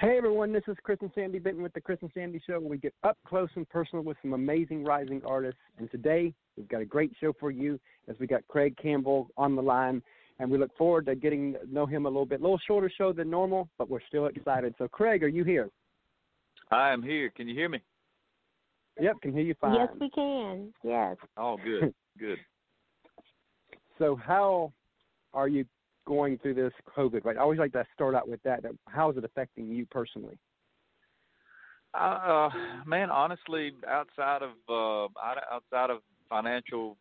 Hey everyone, this is Chris and Sandy Benton with the Chris and Sandy Show. We get up close and personal with some amazing rising artists, and today we've got a great show for you as we got Craig Campbell on the line, and we look forward to getting to know him a little bit. A little shorter show than normal, but we're still excited. So, Craig, are you here? I am here. Can you hear me? Yep, can hear you fine. Yes, we can. Yes. Oh, good, good. So, how are you going through this COVID? Right. I always like to start out with that. How is it affecting you personally? Uh, man, honestly, outside of uh, outside of financial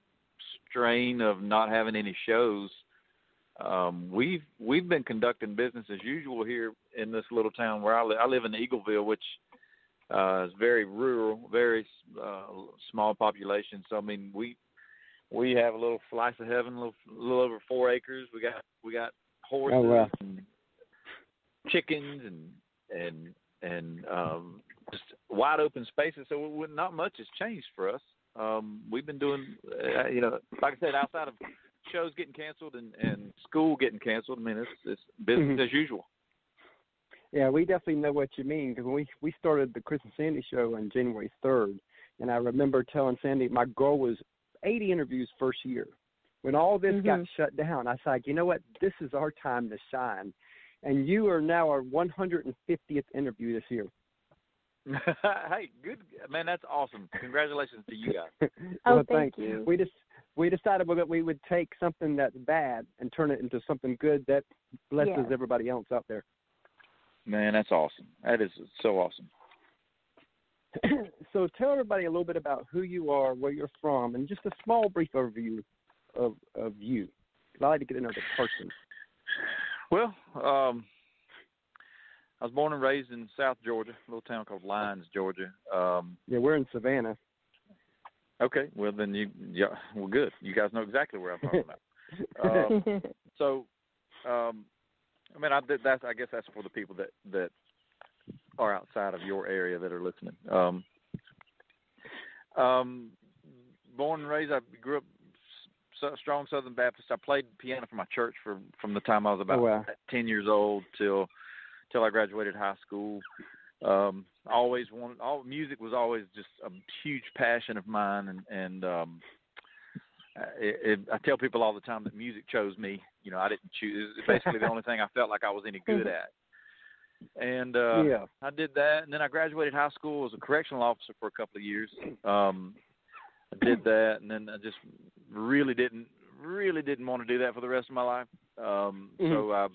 strain of not having any shows, um, we've we've been conducting business as usual here in this little town where I live. I live in Eagleville, which uh, is very rural, very uh, small population. So I mean, we we have a little slice of heaven, a little, a little over four acres. We got we got horses oh, wow. and chickens and and and um, just wide open spaces. So not much has changed for us. Um, we've been doing, uh, you know, like I said, outside of shows getting canceled and and school getting canceled. I mean, it's it's business mm-hmm. as usual. Yeah, we definitely know what you mean because we we started the Chris and Sandy show on January third, and I remember telling Sandy my goal was 80 interviews first year. When all this mm-hmm. got shut down, I was like, you know what? This is our time to shine. And you are now our 150th interview this year. hey, good man, that's awesome! Congratulations to you guys. oh, well, thank you. We just we decided that we would take something that's bad and turn it into something good that blesses yes. everybody else out there. Man, that's awesome. That is so awesome. so tell everybody a little bit about who you are, where you're from, and just a small brief overview of of you. I like to get to know the person. Well, um, I was born and raised in South Georgia, a little town called Lyons, Georgia. Um, yeah, we're in Savannah. Okay, well then you, yeah, well good. You guys know exactly where I'm talking about. um, so, um, I mean, I that's I guess that's for the people that that are outside of your area that are listening. Um, um, born and raised, I grew up strong Southern Baptist. I played piano for my church for from the time I was about oh, wow. ten years old till till I graduated high school. Um, always wanted all music was always just a huge passion of mine, and and um, it, it, I tell people all the time that music chose me. You know, I didn't choose. It's basically the only thing I felt like I was any good at and uh yeah. I did that and then I graduated high school as a correctional officer for a couple of years. Um I did that and then I just really didn't really didn't want to do that for the rest of my life. Um mm-hmm. so I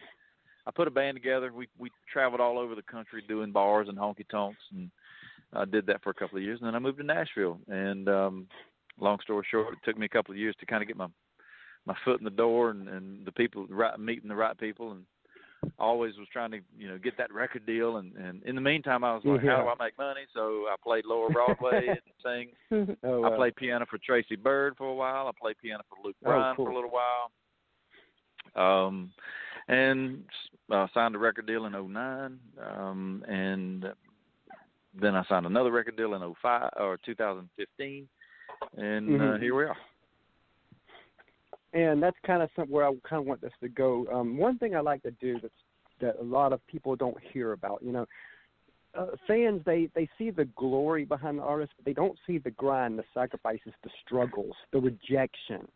I put a band together. We we traveled all over the country doing bars and honky tonks and I did that for a couple of years and then I moved to Nashville and um long story short it took me a couple of years to kind of get my my foot in the door and and the people right meeting the right people and always was trying to you know get that record deal and and in the meantime I was like yeah. how do I make money so I played lower Broadway and sang oh, wow. I played piano for Tracy Byrd for a while I played piano for Luke oh, Bryan cool. for a little while um and uh, signed a record deal in '09 um and then I signed another record deal in '05 or 2015 and mm-hmm. uh, here we are and that's kind of some, where I kind of want this to go. Um, one thing I like to do that's that a lot of people don't hear about, you know, uh, fans they they see the glory behind the artist, but they don't see the grind, the sacrifices, the struggles, the rejection.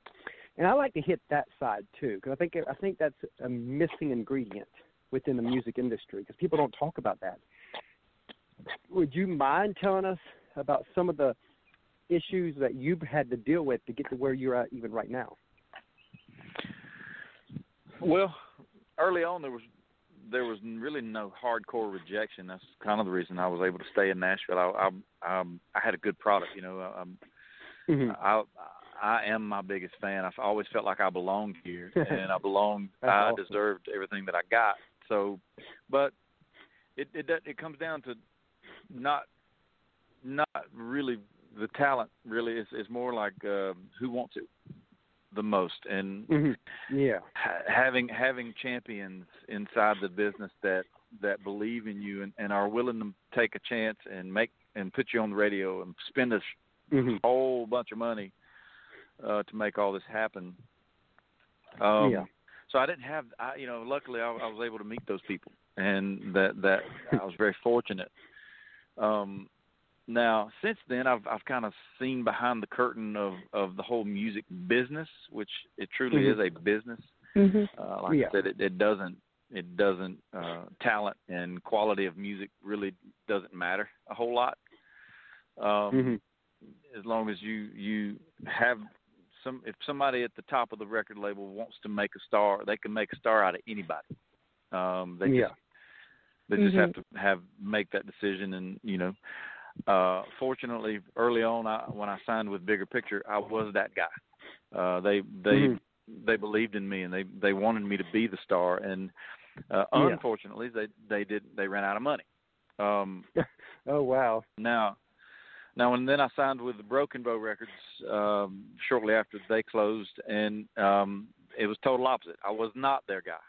And I like to hit that side too, because I think I think that's a missing ingredient within the music industry, because people don't talk about that. Would you mind telling us about some of the issues that you've had to deal with to get to where you're at even right now? Well, early on there was there was really no hardcore rejection. That's kind of the reason I was able to stay in Nashville. I I, um, I had a good product, you know. Um, mm-hmm. I I am my biggest fan. I've always felt like I belonged here, and I belonged. I awesome. deserved everything that I got. So, but it it it comes down to not not really the talent. Really, is is more like uh, who wants it the most and mm-hmm. yeah ha- having having champions inside the business that that believe in you and, and are willing to take a chance and make and put you on the radio and spend a mm-hmm. whole bunch of money uh to make all this happen um yeah so I didn't have I you know luckily I, I was able to meet those people and that that I was very fortunate. Um, now, since then, I've I've kind of seen behind the curtain of of the whole music business, which it truly mm-hmm. is a business. Mm-hmm. Uh, like yeah. I said, it, it doesn't it doesn't uh, talent and quality of music really doesn't matter a whole lot. Um, mm-hmm. As long as you you have some, if somebody at the top of the record label wants to make a star, they can make a star out of anybody. Um, they yeah. just they just have to have make that decision, and you know, uh, fortunately, early on, I, when I signed with Bigger Picture, I was that guy. Uh, they they mm-hmm. they believed in me, and they they wanted me to be the star. And uh, Yeah. unfortunately, they they did they ran out of money. Um, Oh wow. now, now and then I signed with the Broken Bow Records um, shortly after they closed, and um, it was total opposite. I was not their guy,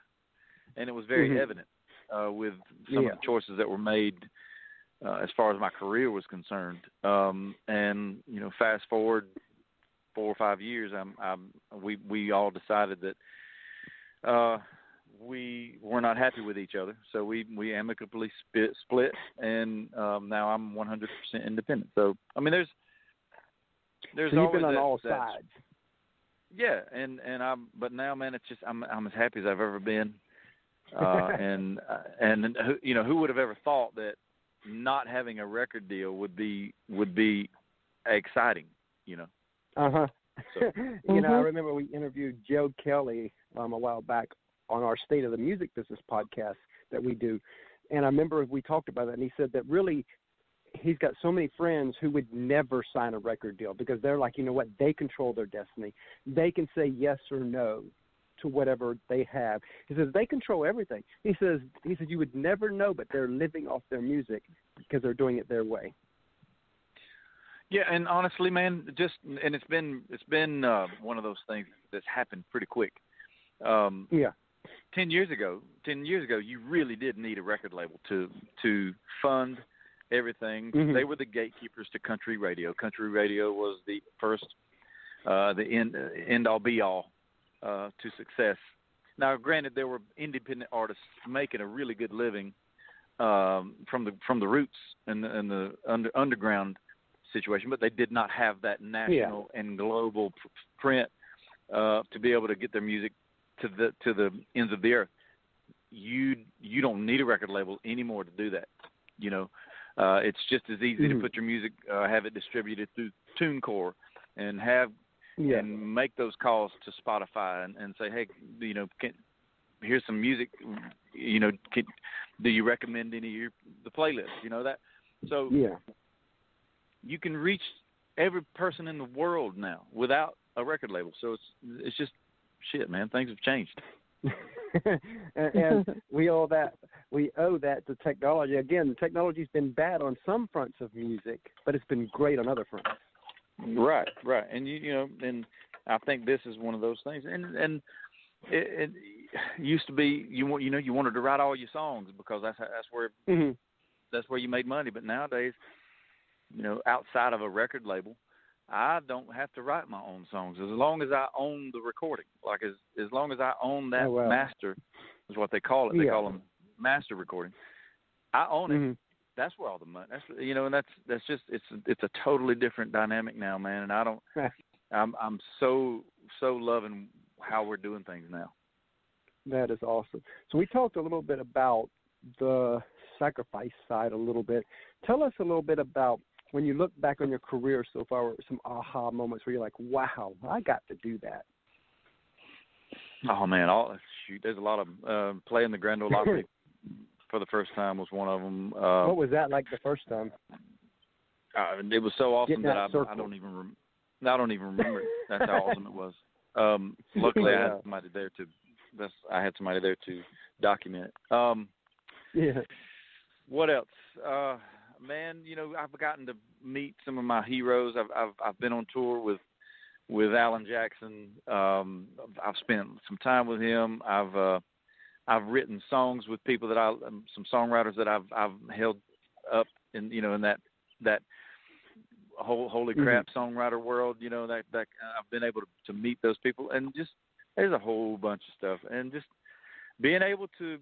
and it was very Mhm. evident uh, with some Yeah. of the choices that were made uh, as far as my career was concerned. Um, and you know, fast forward four or five years, I'm, I'm we we all decided that uh, we were not happy with each other, so we we amicably split, split and um, now I'm 100% independent. So I mean, there's there's so you've always been on that, all sides. Yeah, and and I'm but now, man, it's just I'm I'm as happy as I've ever been, uh, and uh, and who, you know who would have ever thought that not having a record deal would be would be exciting, you know. Uh huh. So- you know, I Mhm. remember we interviewed Joe Kelly um, a while back on our State of the Music Business podcast that we do, and I remember we talked about that, and he said that really he's got so many friends who would never sign a record deal because they're like, you know what, they control their destiny. They can say yes or no to whatever they have. He says they control everything. He says he says you would never know, but they're living off their music because they're doing it their way. Yeah, and honestly, man, just and it's been it's been uh, one of those things that's happened pretty quick. Um, Yeah. ten years ago, ten years ago, you really did need a record label to to fund everything. Mhm. They were the gatekeepers to country radio. Country radio was the first, uh, the end end all be all uh, to success. Now, granted, there were independent artists making a really good living um, from the from the roots and the, and the under, underground situation, but they did not have that national and global print uh, to be able to get their music to the to the ends of the earth. You you don't need a record label anymore to do that. You know, uh, it's just as easy Mhm. to put your music, uh, have it distributed through TuneCore, and have Yeah. and make those calls to Spotify and, and say, hey, you know, can, here's some music. You know, can, do you recommend any of your the playlist? You know that. So Yeah. you can reach every person in the world now without a record label. So it's it's just shit, man. Things have changed. and, and we owe that we owe that to technology. Again, technology's been bad on some fronts of music, but it's been great on other fronts. Right, right. And you you know, and I think this is one of those things. And and it, it used to be you want you know you wanted to write all your songs because that's that's where Mm-hmm. that's where you made money. But nowadays, you know, outside of a record label, I don't have to write my own songs as long as I own the recording. Like as as long as I own that Oh, wow. master, is what they call it. They Yeah. call them master recording. I own it. Mhm. That's where all the money. That's you know, and that's that's just it's it's a totally different dynamic now, man. And I don't. I'm I'm so so loving how we're doing things now. That is awesome. So we talked a little bit about the sacrifice side a little bit. Tell us a little bit about when you look back on your career so far, some aha moments where you're like, "Wow, I got to do that." Oh man, all shoot. There's a lot of uh, playing the Grand Ole Opry for the first time was one of them. Uh, what was that like the first time? uh, it was so awesome Getting that that I, I don't even rem- I don't even remember. That's how awesome it was. Um, luckily, I had somebody there to. That's I had somebody there to document it. Um, Yeah. what else? Uh, man, you know, I've gotten to meet some of my heroes. I've I've I've been on tour with with Alan Jackson. Um, I've spent some time with him. I've uh, I've written songs with people that I um, some songwriters that I've I've held up in you know in that that whole holy Mhm. crap songwriter world. You know that that I've been able to to meet those people and just there's a whole bunch of stuff and just being able to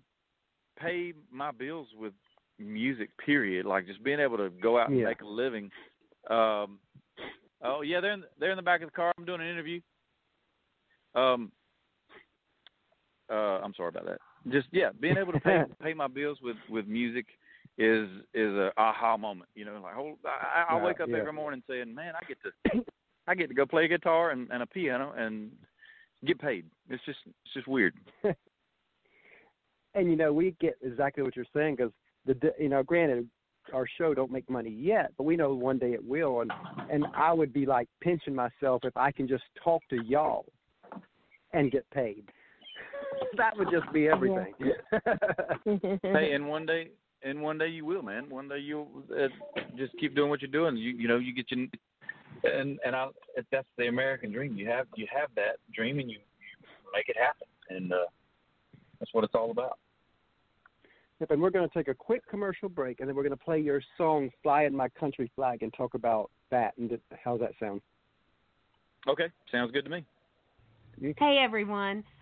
pay my bills with music. Period. Like just being able to go out and Yeah. make a living. Um, oh yeah, they're in, they're in the back of the car. I'm doing an interview. Um, uh, I'm sorry about that. Just yeah, being able to pay pay my bills with with music is is a aha moment. You know, like hold, I, I wake up yeah. every morning saying, man, I get to I get to go play guitar and, and a piano and get paid. It's just it's just weird. and you know we get exactly what you're saying because the d- you know granted our show don't make money yet but we know one day it will and and i would be like pinching myself if i can just talk to y'all and get paid that would just be everything hey, and one day and one day you will, man. One day you'll uh, just keep doing what you're doing. You you know you get your and and I that's the American dream. You have you have that dream and you, you make it happen, and uh, that's what it's all about. Yep, and we're going to take a quick commercial break and then we're going to play your song "Fly flying my country flag and talk about that and th- how's that sound Okay, sounds good to me. Hey everyone,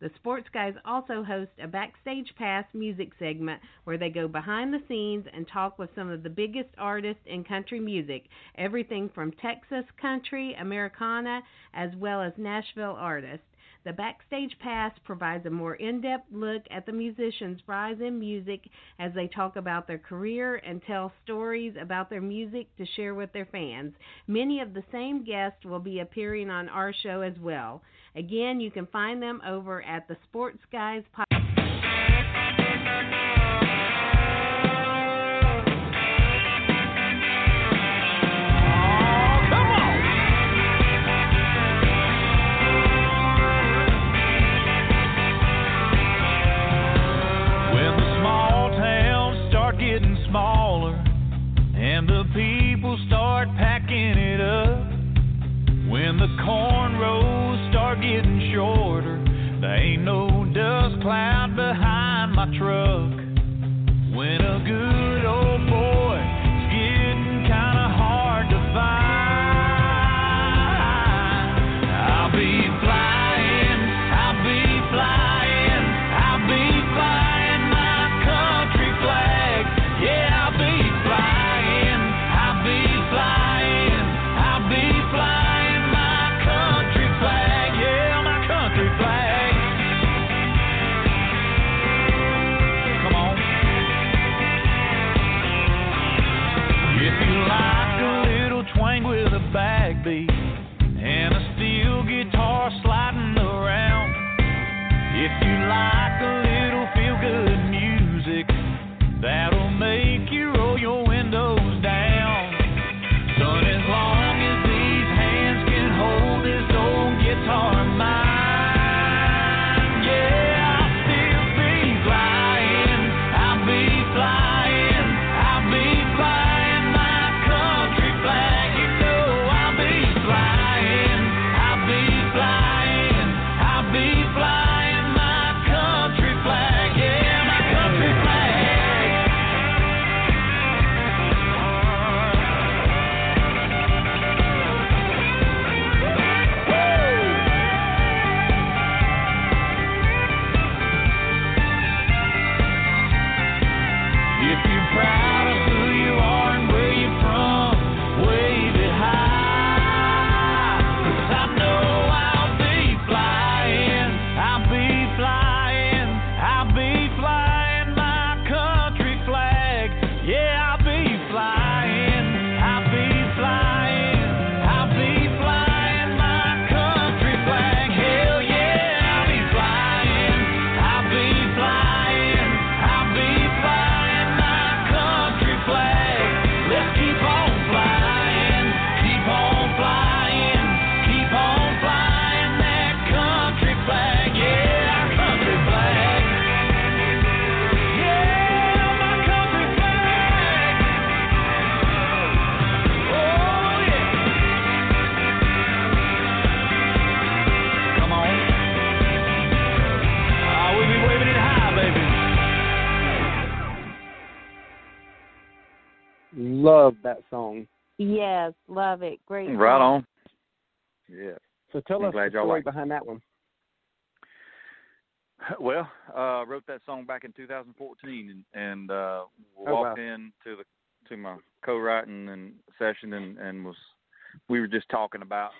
The Sports Guys also host a Backstage Pass music segment where they go behind the scenes and talk with some of the biggest artists in country music, everything from Texas country, Americana, as well as Nashville artists. The Backstage Pass provides a more in depth look at the musicians' rise in music as they talk about their career and tell stories about their music to share with their fans. Many of the same guests will be appearing on our show as well. Again, you can find them over at the Sports Guys Podcast. Smaller and the people start packing it up, when the corn shorter, ain't no dust cloud behind my truck. Yes, love it. Great. Right song. on. Yeah. So tell I'm us glad the y'all story like behind that one. Well, uh, I wrote that song back in 2014, and, and uh, Oh, walked wow. in to the to my co-writing and session, and, and was we were just talking about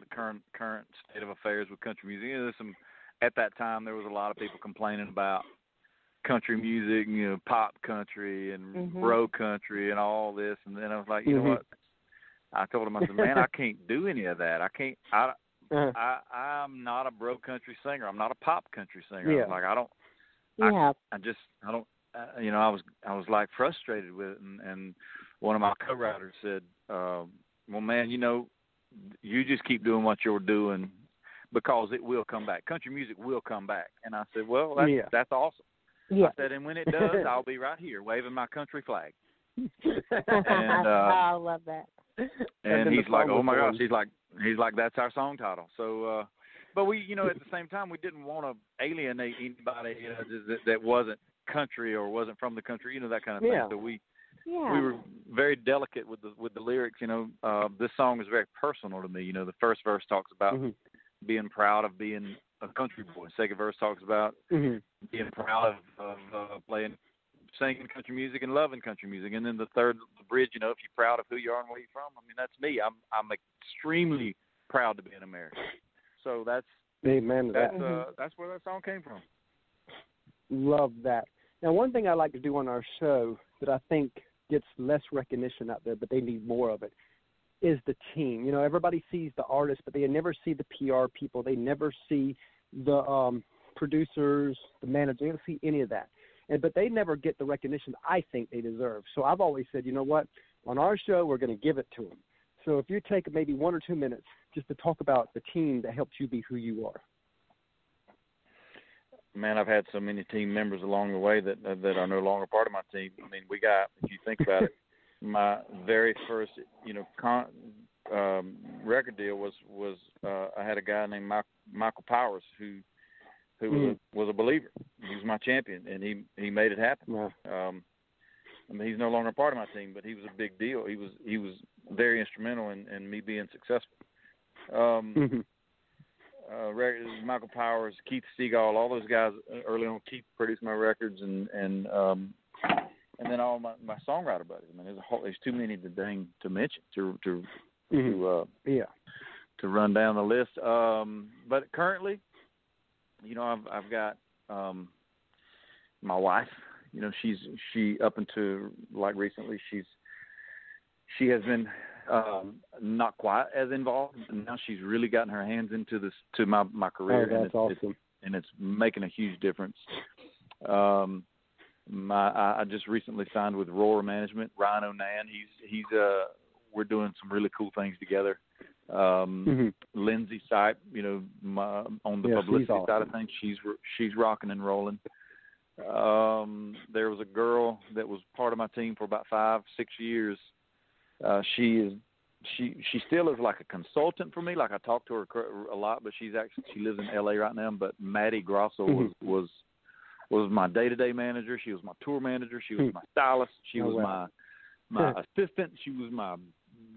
the current current state of affairs with country music. You know, there's some at that time there was a lot of people complaining about country music, you know, pop country and Mhm. bro country and all this, and then I was like, you Mhm. know what? I told him, I said, man, I can't do any of that. I can't. I Uh, I I'm not a bro country singer. I'm not a pop country singer. Yeah. I'm like I don't. I- Yeah. I just I don't. Uh, you know, I was I was like frustrated with it, and, and one of my co-writers said, um, "Well, man, you know, you just keep doing what you're doing because it will come back. Country music will come back." And I said, "Well, that's Yeah. that's awesome." Yeah. I said, "And when it does, I'll be right here waving my country flag." and uh, I love that. and, the he's like, "Oh my gosh!" He's like, "He's like, that's our song title." So, uh but we, you know, at the same time, we didn't want to alienate anybody you know, that, that wasn't country or wasn't from the country, you know, that kind of thing. Yeah. So we Yeah. we were very delicate with the with the lyrics. You know, uh, this song is very personal to me. You know, the first verse talks about Mhm. being proud of being a country boy. Second verse talks about Mhm. being proud of, of uh, playing, singing country music and loving country music. And then the third the bridge, you know, if you're proud of who you are and where you're from, I mean, that's me. I'm I'm extremely proud to be an American. So that's Amen to that. that's uh, that's where that song came from. Love that. Now, one thing I like to do on our show that I think gets less recognition out there, but they need more of it, is the team. You know, everybody sees the artist, but they never see the PR people. They never see the um, producers, the manager. They don't see any of that. And but they never get the recognition I think they deserve. So I've always said, you know what? On our show, we're going to give it to them. So if you take maybe one or two minutes just to talk about the team that helped you be who you are. man, I've had so many team members along the way that that are no longer part of my team. I mean, we got if you think about it, my very first you know con, um, record deal was was uh, I had a guy named Mike, Michael Powers who who was a, was a believer. He was my champion, and he he made it happen. Yeah. Um, I mean, he's no longer part of my team, but he was a big deal. He was he was very instrumental in, in me being successful. Um, Mhm. uh, rec- Michael Powers, Keith Stegall, all those guys early on. Keith produced my records, and and um, and then all my my songwriter buddies. I mean, there's a whole, there's too many to dang to mention to to Mhm. to uh, Yeah. to run down the list. Um, but currently, you know, I've I've got um, my wife. You know, she's she up until like recently, she's she has been um, not quite as involved. And now she's really gotten her hands into this to my my Oh, career, and that's it's, awesome. it's and it's making a huge difference. Um, my I, I just recently signed with Roar Management. Ryan Onan, he's he's uh we're doing some really cool things together. Um, Mhm. Lindsay Sipe, you know, my, on the Yeah, publicity side of things, she's she's rocking and rolling. Um, there was a girl that was part of my team for about five, six years. Uh, she is she she still is like a consultant for me. Like I talk to her a lot, but she's actually she lives in L.A. right now. But Maddie Grosso was Mhm. was was my day to day manager. She was my tour manager. She was Hmm. my stylist. She Oh, was wow. my my assistant. She was my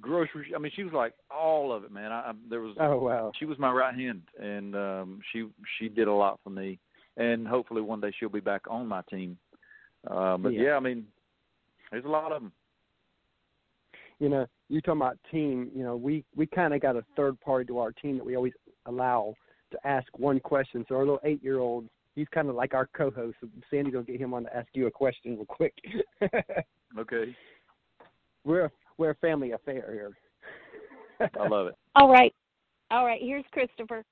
grocery. I mean, she was like all of it, man. I, I there was Oh wow. she was my right hand, and um, she she did a lot for me. And hopefully one day she'll be back on my team. Uh, but Yeah. yeah, I mean, there's a lot of them. you know, you talking about team, you know, we we kind of got a third party to our team that we always allow to ask one question. So our little eight year old, he's kind of like our co-host. So Sandy's gonna get him on to ask you a question real quick. Okay, we're a, we're a family affair here. I love it. All right. All right. Here's Christopher.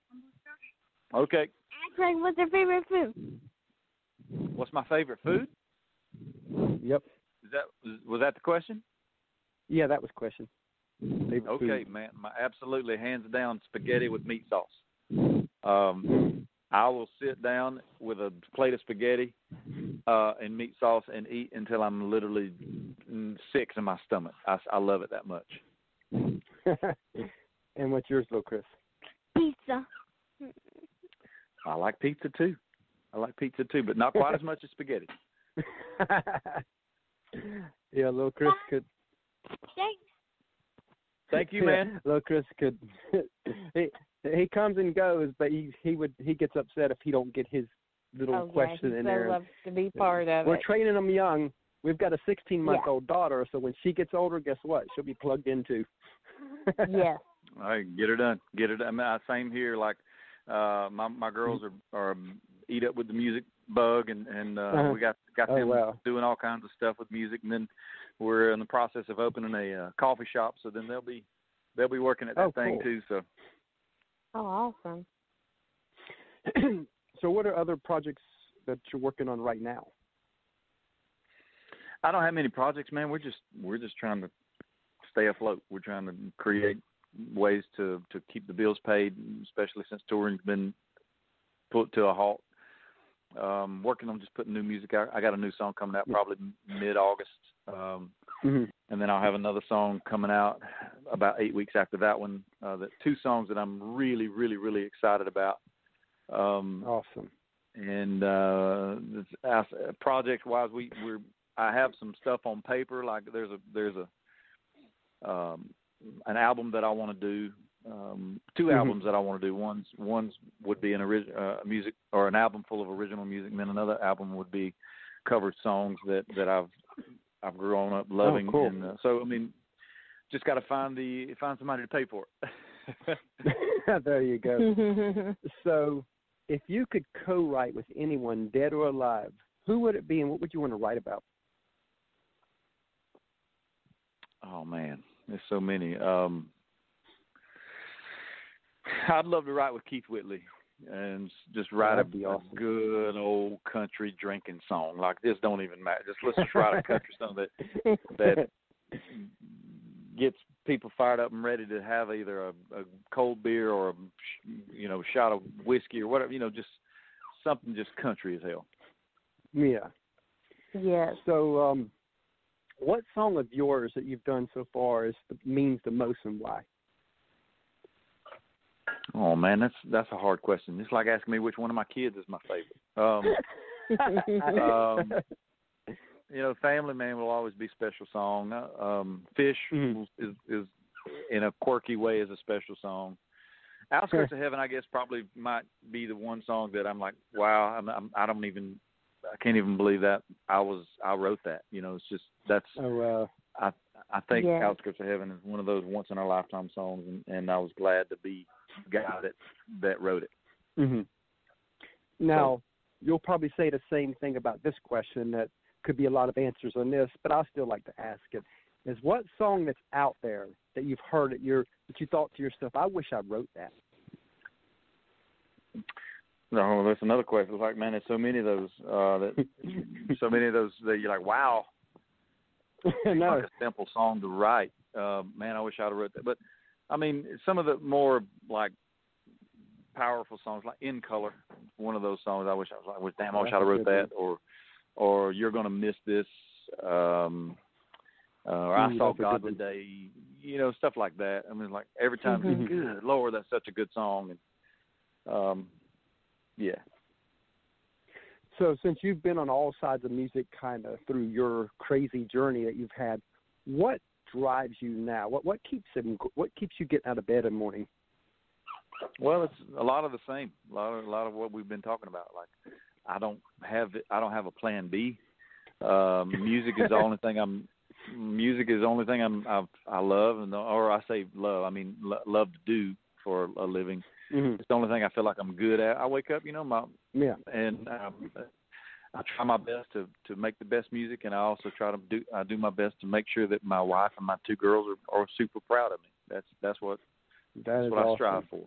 Okay, Craig, what's your favorite food? what's my favorite food? Yep. Is that was that the question? Yeah, that was the question. Favorite Okay, food. man, my absolutely hands down spaghetti with meat sauce. Um, I will sit down with a plate of spaghetti uh, and meat sauce and eat until I'm literally sick in my stomach. I, I love it that much. and what's yours, little Chris? Pizza. I like pizza too. I like pizza too, but not quite as much as spaghetti. yeah, little Chris could Thanks. Thank you, man. Little Chris could he he comes and goes, but he he would he gets upset if he don't get his little oh, question yeah, he in so there. loves to be part of it. We're it. training them young. We've got a 16 month Yeah. old daughter, so when she gets older, guess what? She'll be plugged into. yes. All right, get her done. Get her done. I mean, I- same here. Like, uh, my my girls are are eat up with the music bug, and and uh, Uh-huh. we got got Oh, them wow. doing all kinds of stuff with music, and then we're in the process of opening a uh, coffee shop. So then they'll be they'll be working at that Oh, thing cool. too. So Oh, awesome. so, what are other projects that you're working on right now? I don't have many projects, man. We're just we're just trying to stay afloat. We're trying to create ways to to keep the bills paid, especially since touring's been put to a halt. Um, working on just putting new music out. I got a new song coming out probably mid August, um, Mm-hmm. and then I'll have another song coming out about eight weeks after that one. Uh, that two songs that I'm really, really, really excited about. Um, Awesome. and uh project wise we we're I have some stuff on paper like there's a there's a um an album that I want to do um 2 Mhm. albums that I want to do one's one's would be an original uh, music or an album full of original music and then another album would be covered songs that that I've I've grown up loving Oh, cool. and uh, so I mean just got to find the find somebody to pay for it there you go. So, if you could co-write with anyone, dead or alive, who would it be, and what would you want to write about? Oh man, there's so many. Um, I'd love to write with Keith Whitley and just write a, That'd be a awesome. good old country drinking song. Like this don't even matter. Just let's just write a country song that that gets people fired up and ready to have either a, a cold beer or a sh- you know shot of whiskey or whatever. You know, just something just country as hell. yeah. Yeah. So, um, what song of yours that you've done so far is the, means the most, and why? Oh man, that's that's a hard question. It's like asking me which one of my kids is my favorite. Um, um, you know, Family Man will always be special song. Uh, Um, Fish Mhm. is is in a quirky way is a special song. Outskirts of Heaven, I guess, probably might be the one song that I'm like, wow, I'm, I'm I don't even, I can't even believe that I was I wrote that. You know, it's just that's oh, uh, I I think Yeah. Outskirts of Heaven is one of those once in a lifetime songs, and, and I was glad to be the guy that that wrote it. hmm Now, you'll probably say the same thing about this question. That could be a lot of answers on this, but I still like to ask it: Is what song that's out there that you've heard that you're that you thought to yourself, "I wish I wrote that." No, that's another question. It's like, man, there's so many of those. Uh, that so many of those that you're like, wow, no. like a simple song to write. Uh, man, I wish I'd have wrote that. But I mean, some of the more like powerful songs, like "In Color," one of those songs. I wish I was like, "Wish- damn, I wish have wrote that. Or, or "You're Gonna Miss This." Um, uh, or I saw God good one. today. You know, stuff like that. I mean, like every time, Mhm. good Lord, that's such a good song. And um, yeah. So, since you've been on all sides of music, kind of through your crazy journey that you've had, what drives you now? What what keeps it? What keeps you getting out of bed in the morning? Well, it's a lot of the same. A lot of a lot of what we've been talking about. Like, I don't have I don't have a plan B. Um, music is the only thing I'm. Music is the only thing I'm I've, I love, and or I say love. I mean lo- love to do for a living. Mm-hmm. It's the only thing I feel like I'm good at. I wake up, you know, my Yeah. and um, I try my best to to make the best music, and I also try to do I do my best to make sure that my wife and my two girls are, are super proud of me. That's that's what That that's is what I strive for.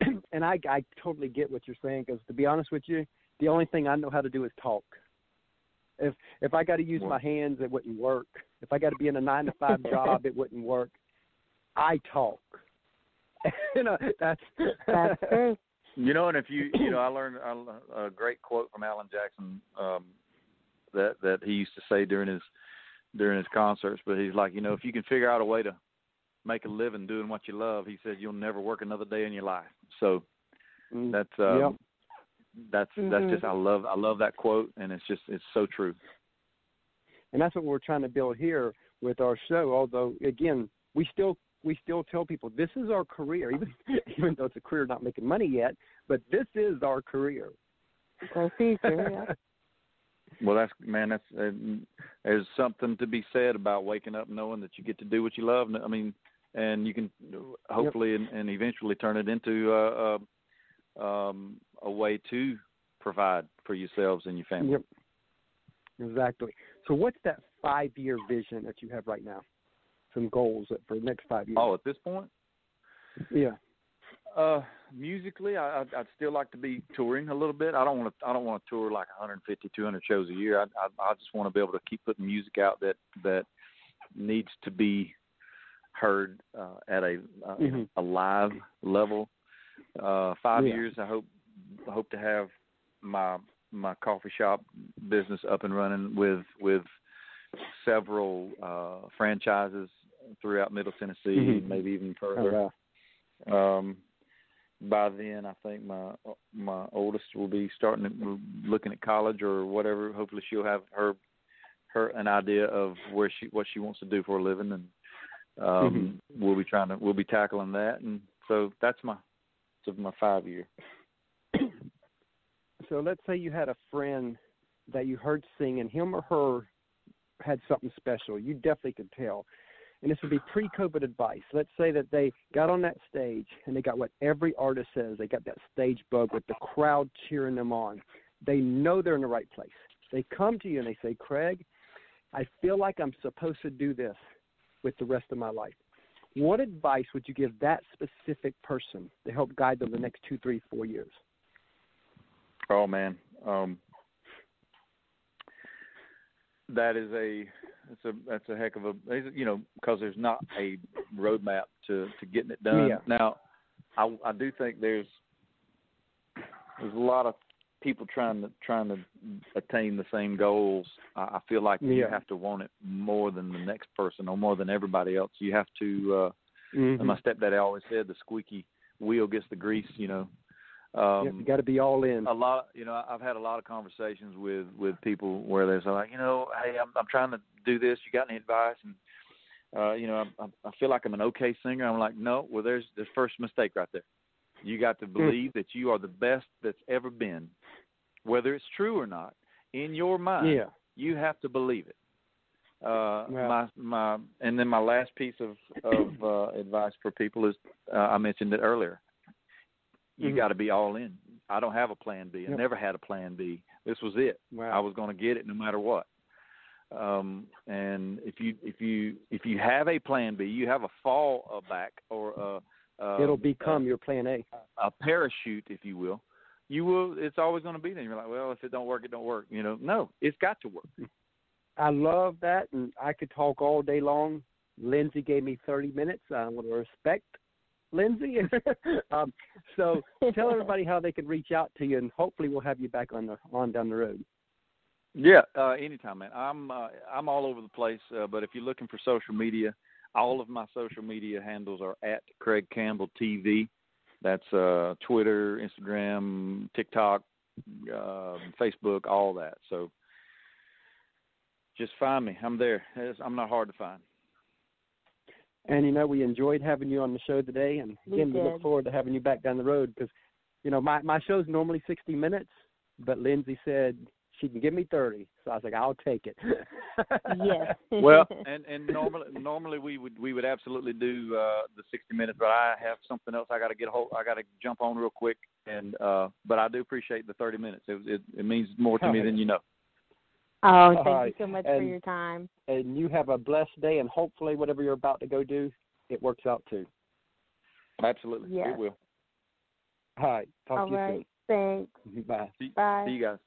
and I I totally get what you're saying because to be honest with you, the only thing I know how to do is talk. If if I got to use Well- my hands, it wouldn't work. If I got to be in a nine to five job, it wouldn't work. I talk. you know that's That's true. You know, and if you, you know, I learned I, a great quote from Alan Jackson um, that that he used to say during his during his concerts. But he's like, you know, if you can figure out a way to make a living doing what you love, he said you'll never work another day in your life. So Mm, that's um, Yep. that's that's Mhm. just I love I love that quote, and it's just it's so true. and that's what we're trying to build here with our show. Although again, we still we still tell people this is our career, even even though it's a career not making money yet, but this is our career. The future, yeah. Well, that's man. That's uh, there's something to be said about waking up knowing that you get to do what you love. I mean, and you can hopefully and, and eventually turn it into a, a, um, a way to provide for yourselves and your family. Yep. Exactly. So, what's that five-year vision that you have right now? Some goals for the next five years. Oh, at this point, yeah. Uh, musically, I, I'd, I'd still like to be touring a little bit. I don't want to. I don't want to tour like 150, 200 shows a year. I, I, I just want to be able to keep putting music out that that needs to be heard uh, at a uh, mm-hmm. a live level. Uh, five yeah. years, I hope hope to have my my coffee shop business up and running with with several uh, franchises throughout Middle Tennessee, mm-hmm. maybe even Oh, further. wow. Um, by then, I think my my oldest will be starting to, looking at college or whatever. Hopefully, she'll have her her an idea of where she what she wants to do for a living, and um, Mm-hmm. we'll be trying to we'll be tackling that. And so that's my so my five year. So let's say you had a friend that you heard sing, and him or her had something special. You definitely could tell. And this would be pre-COVID advice. Let's say that they got on that stage and they got what every artist says. They got that stage bug with the crowd cheering them on. They know they're in the right place. They come to you and they say, Craig, I feel like I'm supposed to do this with the rest of my life. What advice would you give that specific person to help guide them the next two, three, four years? Oh man, um, that is a that's a that's a heck of a you know because there's not a roadmap to to getting it done. Yeah. Now, I I do think there's there's a lot of people trying to trying to attain the same goals. I, I feel like you have to want it more than the next person or more than everybody else. You have to. uh Mhm. And my stepdaddy always said the squeaky wheel gets the grease. You know. Um, Yep, you got to be all in. a lot you know i've had a lot of conversations with with people where they're like you know hey i'm i'm trying to do this. You got any advice? And uh you know i i feel like i'm an okay singer. I'm like no well there's the first mistake right there. You got to believe that you are the best that's ever been whether it's true or not. In your mind Yeah. you have to believe it. Uh Wow. my my and then my last piece of of uh advice for people is uh, i mentioned it earlier you Mhm. got to be all in. I don't have a plan B. I Yep. never had a plan B. This was it. Wow. I was going to get it no matter what. Um, and if you if you if you have a plan B, you have a fall back or a, a It'll become your plan A. a parachute, if you will. You will. It's always going to be there. You're like, well, if it don't work, it don't work. You know, no, it's got to work. I love that, and I could talk all day long. Lindsay gave me 30 minutes. I want to respect Lindsay. um, so tell everybody how they can reach out to you, and hopefully we'll have you back on the on down the road. Yeah, uh, anytime, man. I'm uh, I'm all over the place. Uh, but if you're looking for social media, all of my social media handles are at Craig Campbell TV. That's uh, Twitter, Instagram, TikTok, uh, Facebook, all that. So just find me. I'm there. I'm not hard to find. And you know, we enjoyed having you on the show today, and again, we, look forward to having you back down the road because, you know, my my show's normally 60 minutes, but Lindsay said she can give me 30, so I was like, I'll take it. Yes. Well, and and normally normally we would we would absolutely do uh, the 60 minutes, but I have something else I got to get hold. I got to jump on real quick, and uh, but I do appreciate the 30 minutes. It it, it means more to me than you know. Oh, thank Alright, you so much for your time. and you have a blessed day, and hopefully, whatever you're about to go do, it works out too. Absolutely, Yes. it will. All right, talk All to you right. Thanks. Bye. See, Bye. see you guys.